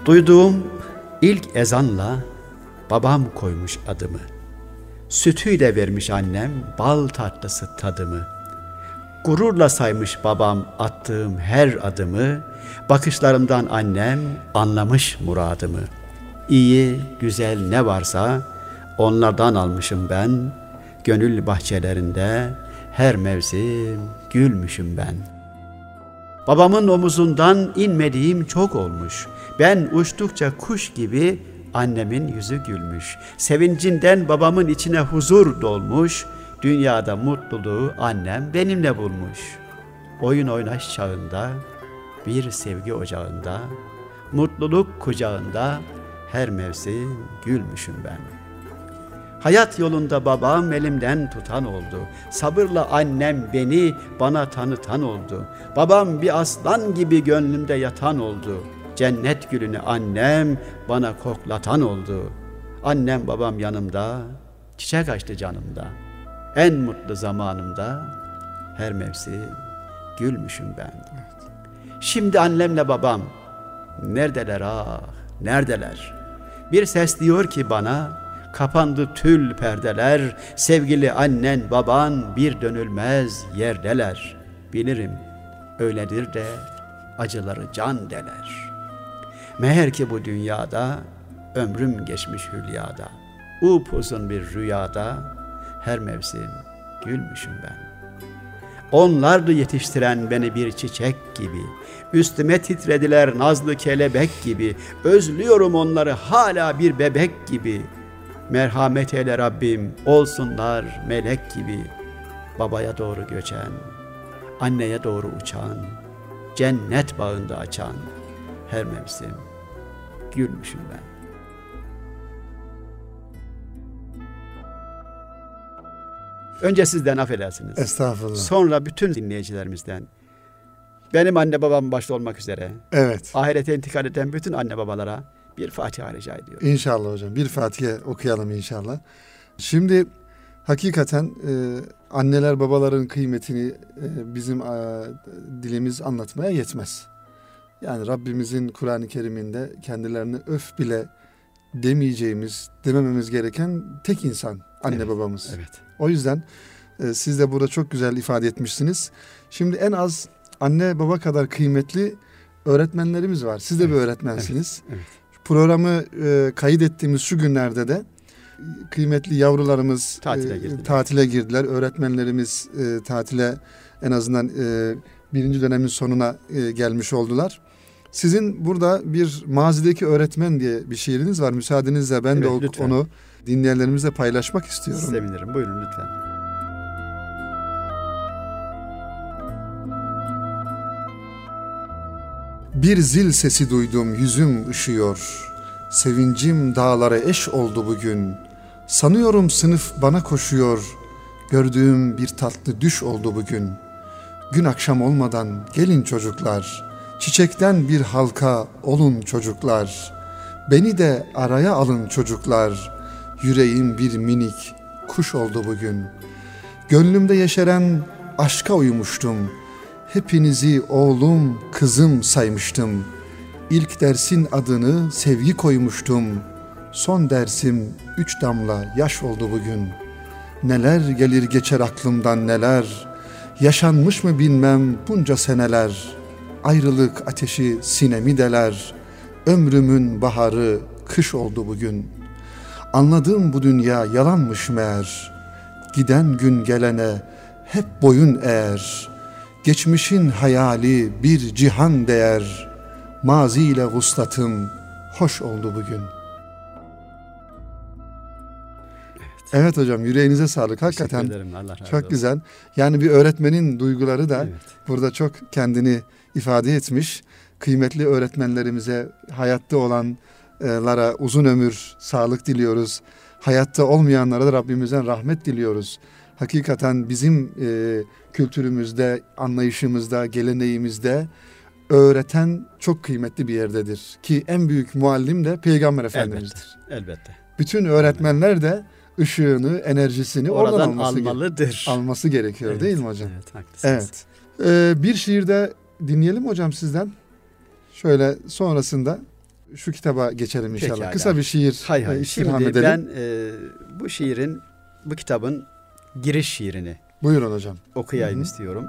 Duyduğum ilk ezanla babam koymuş adımı. Sütüyle vermiş annem bal tatlısı tadımı. Gururla saymış babam attığım her adımı. Bakışlarımdan annem anlamış muradımı. İyi, güzel ne varsa onlardan almışım ben. Gönül bahçelerinde her mevsim gülmüşüm ben.'' Babamın omuzundan inmediğim çok olmuş. Ben uçtukça kuş gibi annemin yüzü gülmüş. Sevincinden babamın içine huzur dolmuş. Dünyada mutluluğu annem benimle bulmuş. Oyun oynaş çağında, bir sevgi ocağında, mutluluk kucağında her mevsim gülmüşüm ben.'' Hayat yolunda babam elimden tutan oldu. Sabırla annem beni bana tanıtan oldu. Babam bir aslan gibi gönlümde yatan oldu. Cennet gülünü annem bana koklatan oldu. Annem babam yanımda, çiçek açtı canımda. En mutlu zamanımda her mevsim gülmüşüm ben. Şimdi annemle babam neredeler ah, neredeler? Bir ses diyor ki bana, Kapandı tül perdeler, sevgili annen baban bir dönülmez yerdeler. Bilirim öyledir de acıları can deler. Meğer ki bu dünyada ömrüm geçmiş hülyada. Upuzun bir rüyada her mevsim gülmüşüm ben. Onlardı yetiştiren beni bir çiçek gibi. Üstüme titrediler nazlı kelebek gibi. Özlüyorum onları hala bir bebek gibi. Merhamet eyle Rabbim olsunlar melek gibi. Babaya doğru göçen, anneye doğru uçan, cennet bağında açan her mevsim gülmüşüm ben. Önce sizden affedersiniz. Estağfurullah. Sonra bütün dinleyicilerimizden benim anne babam başta olmak üzere Evet. ahirete intikal eden bütün anne babalara bir Fatiha rica ediyorum. İnşallah hocam. Bir Fatiha okuyalım inşallah. Şimdi hakikaten e, anneler babaların kıymetini e, bizim e, dilimiz anlatmaya yetmez. Yani Rabbimizin Kur'an-ı Kerim'inde kendilerini öf bile demeyeceğimiz, demememiz gereken tek insan anne Evet, babamız. Evet. O yüzden e, siz de burada çok güzel ifade etmişsiniz. Şimdi en az anne baba kadar kıymetli öğretmenlerimiz var. Siz de bir Evet, öğretmensiniz. evet, evet. Programı e, kayıt ettiğimiz şu günlerde de kıymetli yavrularımız Tatile e, girdiler. tatile girdiler. Öğretmenlerimiz e, tatile en azından e, birinci dönemin sonuna e, gelmiş oldular. Sizin burada bir mazideki öğretmen diye bir şiiriniz var. Müsaadenizle ben de Evet, o- lütfen. onu dinleyenlerimizle paylaşmak istiyorum. Sevinirim. Buyurun lütfen. Bir zil sesi duydum yüzüm ışıyor. Sevincim dağlara eş oldu bugün. Sanıyorum sınıf bana koşuyor. Gördüğüm bir tatlı düş oldu bugün. Gün akşam olmadan gelin çocuklar. Çiçekten bir halka olun çocuklar. Beni de araya alın çocuklar. Yüreğim bir minik kuş oldu bugün. Gönlümde yeşeren aşka uyumuştum. Hepinizi oğlum, kızım saymıştım. İlk dersin adını sevgi koymuştum. Son dersim üç damla yaş oldu bugün. Neler gelir geçer aklımdan neler. Yaşanmış mı bilmem bunca seneler. Ayrılık ateşi sinemi deler. Ömrümün baharı kış oldu bugün. Anladığım bu dünya yalanmış meğer. Giden gün gelene hep boyun eğer. Geçmişin hayali bir cihan değer. Maziyle vuslatım hoş oldu bugün. Evet hocam yüreğinize sağlık. Hakikaten ederim. Allah olsun. çok güzel. Yani bir öğretmenin duyguları da Evet. burada çok kendini ifade etmiş. Kıymetli öğretmenlerimize, hayatta olanlara uzun ömür, sağlık diliyoruz. Hayatta olmayanlara da Rabbimizden rahmet diliyoruz. Hakikaten bizim e, kültürümüzde, anlayışımızda, geleneğimizde öğreten çok kıymetli bir yerdedir. Ki en büyük muallim de Peygamber Efendimiz'dir. Elbette. Bütün öğretmenler de ışığını, enerjisini oradan, Oradan alması, almalıdır. alması gerekiyor Evet, değil mi hocam? Evet, haklısınız. Evet. Ee, bir şiirde dinleyelim hocam sizden. Şöyle sonrasında şu kitaba geçelim inşallah. Pekala. Kısa bir şiir Hay e, hay. istirham Şimdi edelim. ben e, bu şiirin, bu kitabın giriş şiirini Buyurun hocam. okuyayım Hı hı. istiyorum.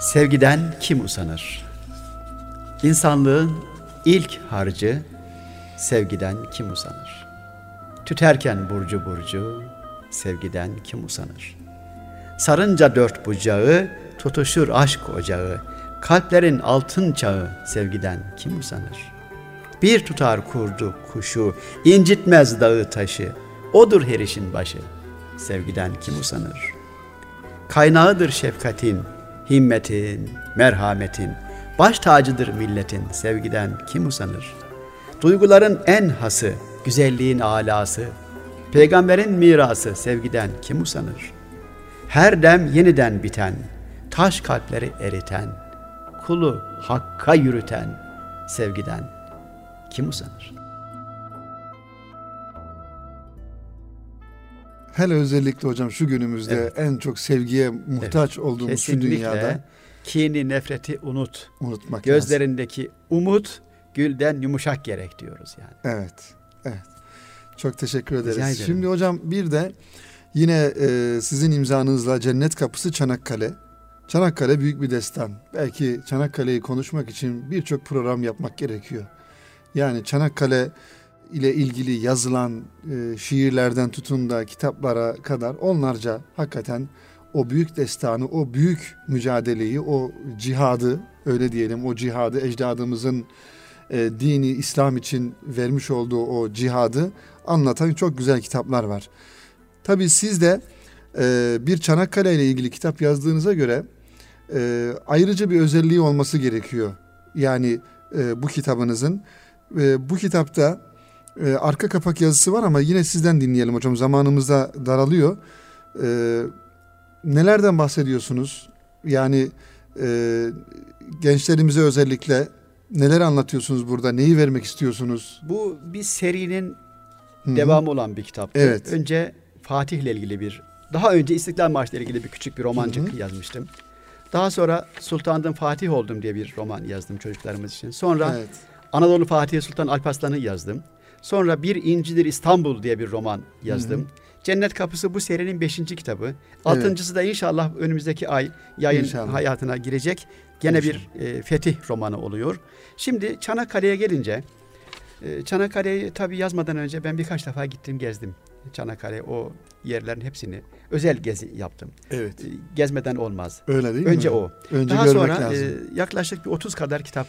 Sevgiden kim usanır? İnsanlığın ilk harcı sevgiden kim usanır? Tüterken burcu burcu sevgiden kim usanır? Sarınca dört bucağı tutuşur aşk ocağı. Kalplerin altın çağı sevgiden kim usanır? Bir tutar kurdu kuşu, incitmez dağı taşı. Odur her işin başı. Sevgiden kim usanır? Kaynağıdır şefkatin, himmetin, merhametin. Baş tacıdır milletin, sevgiden kim usanır? Duyguların en hası, güzelliğin alası. Peygamberin mirası, sevgiden kim usanır? Her dem yeniden biten, taş kalpleri eriten, kulu hakka yürüten, sevgiden kim usanır? Hele özellikle hocam şu günümüzde Evet. en çok sevgiye muhtaç olduğumuz şu Kesinlikle dünyada kini nefreti unut. unutmak lazım. Gözlerindeki umut gülden yumuşak gerek diyoruz yani. Evet. Evet. Çok teşekkür ederiz. Şimdi hocam bir de yine e, sizin imzanızla Cennet Kapısı Çanakkale. Çanakkale büyük bir destan. Belki Çanakkale'yi konuşmak için birçok program yapmak gerekiyor. Yani Çanakkale ile ilgili yazılan e, şiirlerden tutun da kitaplara kadar onlarca hakikaten o büyük destanı, o büyük mücadeleyi, o cihadı öyle diyelim o cihadı ecdadımızın e, dini İslam için vermiş olduğu o cihadı anlatan çok güzel kitaplar var. Tabii siz de e, bir Çanakkale ile ilgili kitap yazdığınıza göre e, ayrıca bir özelliği olması gerekiyor. Yani e, bu kitabınızın. E, bu kitapta e, arka kapak yazısı var ama yine sizden dinleyelim hocam. Zamanımız da daralıyor. E, nelerden bahsediyorsunuz? Yani e, gençlerimize özellikle neler anlatıyorsunuz burada? Neyi vermek istiyorsunuz? Bu bir serinin Hı hı. devamı olan bir kitaptı. Evet. Önce Fatih'le ilgili bir, daha önce İstiklal Marşı ile ilgili bir küçük bir romancık Hı hı. yazmıştım. Daha sonra Sultan'dan Fatih oldum diye bir roman yazdım çocuklarımız için. Sonra Evet. Anadolu Fatih Sultan Alparslan'ı yazdım. Sonra Bir İncidir İstanbul diye bir roman yazdım. Hı Cennet Kapısı bu serinin beşinci kitabı. Altıncısı da inşallah önümüzdeki ay yayın İnşallah. hayatına girecek. Gene bir e, fetih romanı oluyor. Şimdi Çanakkale'ye gelince e, Çanakkale'yi tabii yazmadan önce ben birkaç defa gittim gezdim. Çanakkale o yerlerin hepsini özel gezi yaptım. Evet. E, Gezmeden olmaz. Öyle değil Önce mi? o. Önce Daha görmek sonra e, lazım. yaklaşık bir 30 kadar kitap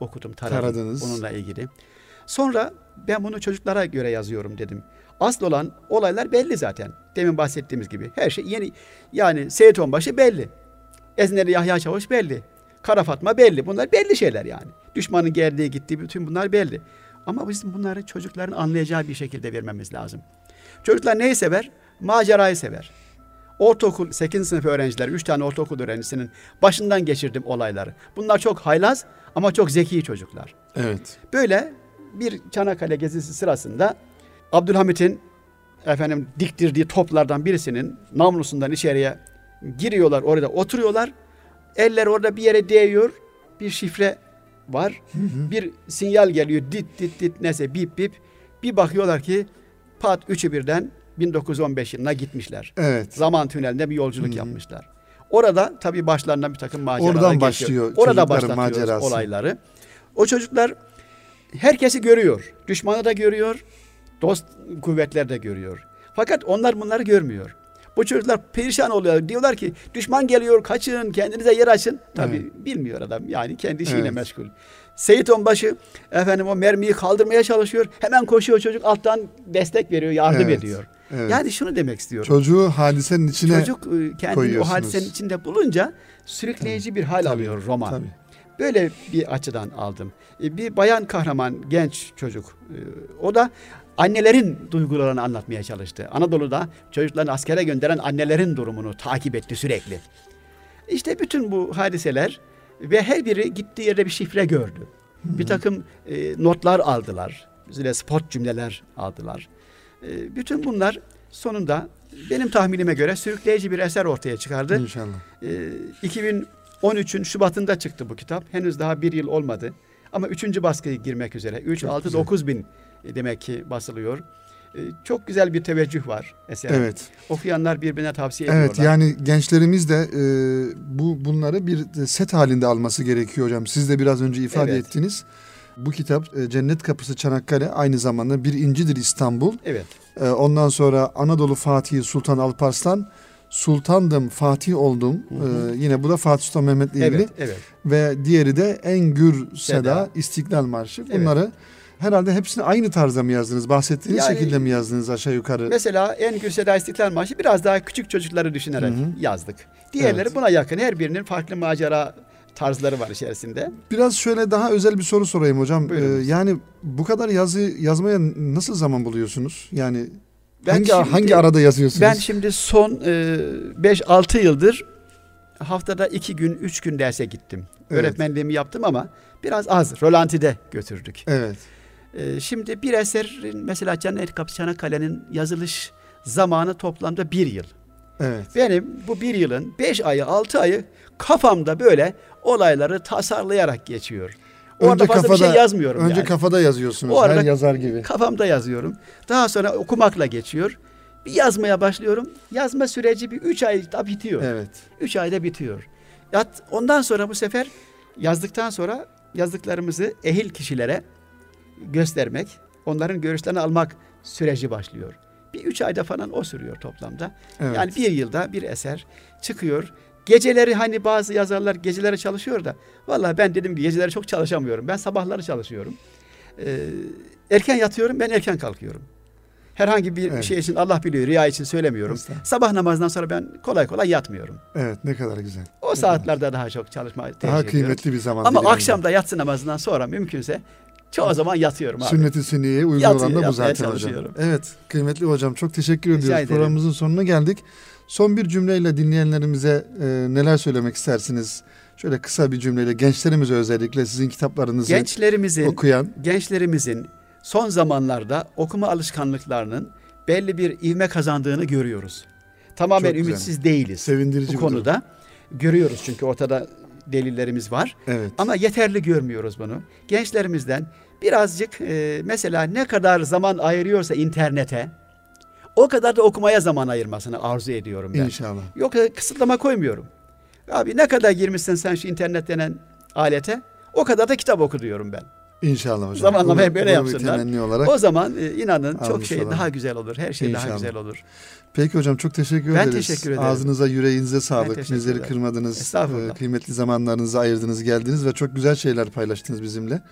okudum, taradım Taradınız. onunla ilgili. Sonra ben bunu çocuklara göre yazıyorum dedim. Asıl olan olaylar belli zaten. Demin bahsettiğimiz gibi. Her şey yeni. Yani Seyit Onbaşı belli. Ezneli Yahya Çavuş belli. Kara Fatma belli. Bunlar belli şeyler yani. Düşmanın geldiği gittiği bütün bunlar belli. Ama bizim bunları çocukların anlayacağı bir şekilde vermemiz lazım. Çocuklar neyi sever? Macerayı sever. Ortaokul 8. sınıf öğrenciler, 3 tane ortaokul öğrencisinin başından geçirdim olayları. Bunlar çok haylaz ama çok zeki çocuklar. Evet. Böyle bir Çanakkale gezisi sırasında Abdülhamit'in efendim diktirdiği toplardan birisinin namlusundan içeriye giriyorlar orada oturuyorlar. Eller orada bir yere değiyor. Bir şifre var. Bir sinyal geliyor. Dit dit dit neyse bip bip. Bir bakıyorlar ki pat üçü birden 1915 yılına gitmişler. Evet. Zaman tünelinde bir yolculuk hı. yapmışlar. Orada tabii başlarından bir takım maceralar Oradan geçiyor. başlıyor Orada başlatıyoruz olayları. O çocuklar herkesi görüyor. Düşmanı da görüyor. Dost kuvvetler de görüyor. Fakat onlar bunları görmüyor. Bu çocuklar perişan oluyor. Diyorlar ki düşman geliyor kaçın kendinize yer açın. Tabii bilmiyor adam yani kendi işiyle Evet. meşgul. Seyit Onbaşı efendim o mermiyi kaldırmaya çalışıyor. Hemen koşuyor çocuk alttan destek veriyor, yardım Evet. ediyor. Evet. Yani şunu demek istiyorum. Çocuğu hadisenin içine Çocuk e, kendini o hadisenin içinde bulunca sürükleyici bir hal alıyor roman. Tabii. Böyle bir açıdan aldım. E, Bir bayan kahraman, genç çocuk. e, O da annelerin duygularını anlatmaya çalıştı. Anadolu'da çocuklarını askere gönderen annelerin durumunu takip etti sürekli. İşte bütün bu hadiseler ve her biri gittiği yerde bir şifre gördü. Bir takım e, notlar aldılar. Böyle spot cümleler aldılar. E, bütün bunlar sonunda benim tahminime göre sürükleyici bir eser ortaya çıkardı. İnşallah. Ee, 2013'ün Şubat'ında çıktı bu kitap. Henüz daha bir yıl olmadı. Ama üçüncü baskıya girmek üzere. 3, Çok 6, güzel. 9 bin e, demek ki basılıyor. Ee, Çok güzel bir teveccüh var esere. Evet. Okuyanlar birbirine tavsiye ediyorlar. Evet yani gençlerimiz de e, bu bunları bir set halinde alması gerekiyor hocam. Siz de biraz önce ifade Evet. ettiniz. Bu kitap e, Cennet Kapısı Çanakkale aynı zamanda bir incidir İstanbul. Evet. E, ondan sonra Anadolu Fatihi Sultan Alparslan Sultandım Fatih oldum. E, yine bu da Fatih Sultan Mehmet'le ilgili. Evet, evet. Ve diğeri de En Gür Seda, Seda. İstiklal Marşı. Evet. Herhalde hepsini aynı tarzda mı yazdınız? Bahsettiğiniz Yani- şekilde mi yazdınız aşağı yukarı? Mesela En Gül Seda İstiklal Marşı biraz daha küçük çocukları düşünerek Hı hı. yazdık. Diğerleri Evet. buna yakın. Her birinin farklı macera tarzları var içerisinde. Biraz şöyle daha özel bir soru sorayım hocam. Ee, yani bu kadar yazı yazmaya nasıl zaman buluyorsunuz? Yani Ben hangi şimdi- hangi arada yazıyorsunuz? Ben şimdi son 5-6 yıldır haftada 2 gün, 3 gün derse gittim. Evet. Öğretmenliğimi yaptım ama biraz az. Rolantide götürdük. Evet. E, şimdi bir eserin mesela Çanakkale'nin yazılış zamanı toplamda bir yıl. Evet. Benim bu bir yılın 5 ayı, 6 ayı kafamda böyle olayları tasarlayarak geçiyor. Orada fazla bir şey yazmıyorum Önce yani. kafada yazıyorsunuz O her yazar gibi. Kafamda yazıyorum. Daha sonra okumakla geçiyor. Bir yazmaya başlıyorum. Yazma süreci bir üç ayda bitiyor. Evet. Üç ayda bitiyor. Ondan sonra bu sefer yazdıktan sonra yazdıklarımızı ehil kişilere göstermek, onların görüşlerini almak süreci başlıyor. Bir üç ayda falan o sürüyor toplamda. Evet. Yani bir yılda bir eser çıkıyor. Geceleri hani bazı yazarlar geceleri çalışıyor da vallahi ben dedim ki geceleri çok çalışamıyorum. Ben sabahları çalışıyorum. Ee, erken yatıyorum ben erken kalkıyorum. Herhangi bir Evet. şey için Allah biliyor riya için söylemiyorum. Estağfurullah. Sabah namazından sonra ben kolay kolay yatmıyorum. Evet ne kadar güzel. O saatlerde daha çok çalışma tercih Daha ediyorum. kıymetli bir zaman. Ama akşam da yatsı namazından sonra mümkünse çoğu zaman yatıyorum abi. Sünnet-i Sünniye'ye uygun Yatı- olan da bu zaten hocam. Evet kıymetli hocam çok teşekkür Rica ediyoruz. ederim. Programımızın sonuna geldik. Son bir cümleyle dinleyenlerimize e, neler söylemek istersiniz? Şöyle kısa bir cümleyle gençlerimize özellikle sizin kitaplarınızı Gençlerimizin okuyan. gençlerimizin son zamanlarda okuma alışkanlıklarının belli bir ivme kazandığını görüyoruz. Tamamen ümitsiz değiliz Sevindirici bu bir durum. konuda. Görüyoruz çünkü ortada delillerimiz var. Evet. Ama yeterli görmüyoruz bunu. Gençlerimizden birazcık e, mesela ne kadar zaman ayırıyorsa internete o kadar da okumaya zaman ayırmasını arzu ediyorum ben. İnşallah. Yoksa kısıtlama koymuyorum. Abi ne kadar girmişsin sen şu internet denen alete o kadar da kitap oku diyorum ben. İnşallah hocam. Zamanlama hep böyle bunu yapsınlar. olarak. O zaman e, inanın çok şey daha güzel olur. Her şey daha İnşallah. güzel olur. Peki hocam çok teşekkür Ben ederiz. teşekkür ederim. Ağzınıza yüreğinize sağlık. Bizleri kırmadınız. Ee, Kıymetli zamanlarınızı ayırdınız, geldiniz ve çok güzel şeyler paylaştınız bizimle.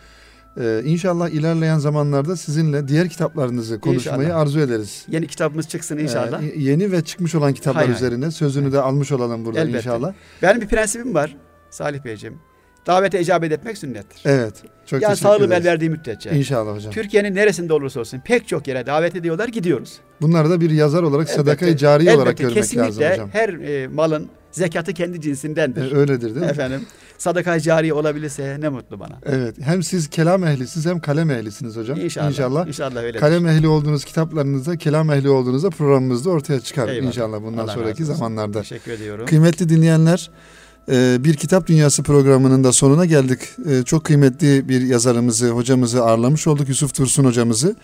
Ee, inşallah ilerleyen zamanlarda sizinle diğer kitaplarınızı konuşmayı İnşallah. arzu ederiz. Yeni kitabımız çıksın inşallah. Ee, yeni ve çıkmış olan kitaplar Hay hay. üzerine sözünü de almış olalım burada Elbette. inşallah. Benim bir prensibim var Salih Beyciğim. Davete icabet etmek sünnettir. Evet. Çok yani sağlığım el verdiği müddetçe. İnşallah hocam. Türkiye'nin neresinde olursa olsun pek çok yere davet ediyorlar gidiyoruz. Bunları da bir yazar olarak Elbette, cari olarak elbette, görmek lazım kesinlikle hocam. her e, malın zekatı kendi cinsindendir. öyledir değil mi? Efendim sadaka cari olabilirse ne mutlu bana. Evet. Hem siz kelam ehlisiniz hem kalem ehlisiniz hocam. İnşallah. İnşallah. İnşallah öyledir. Kalem ehli olduğunuz kitaplarınızda, kelam ehli olduğunuzda programımızda ortaya çıkar Eyvallah. inşallah bundan Allah sonraki zamanlarda. Teşekkür ediyorum. Kıymetli dinleyenler, e, bir Kitap Dünyası programının da sonuna geldik. E, Çok kıymetli bir yazarımızı, hocamızı ağırlamış olduk, Yusuf Tursun hocamızı.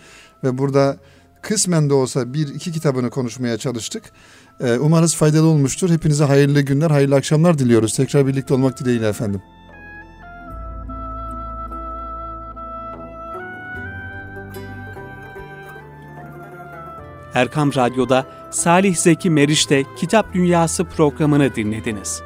Ve burada kısmen de olsa bir iki kitabını konuşmaya çalıştık. E, Umarız faydalı olmuştur. Hepinize hayırlı günler, hayırlı akşamlar diliyoruz. Tekrar birlikte olmak dileğiyle efendim. Erkam Radyo'da Salih Zeki Meriç'te Kitap Dünyası programını dinlediniz.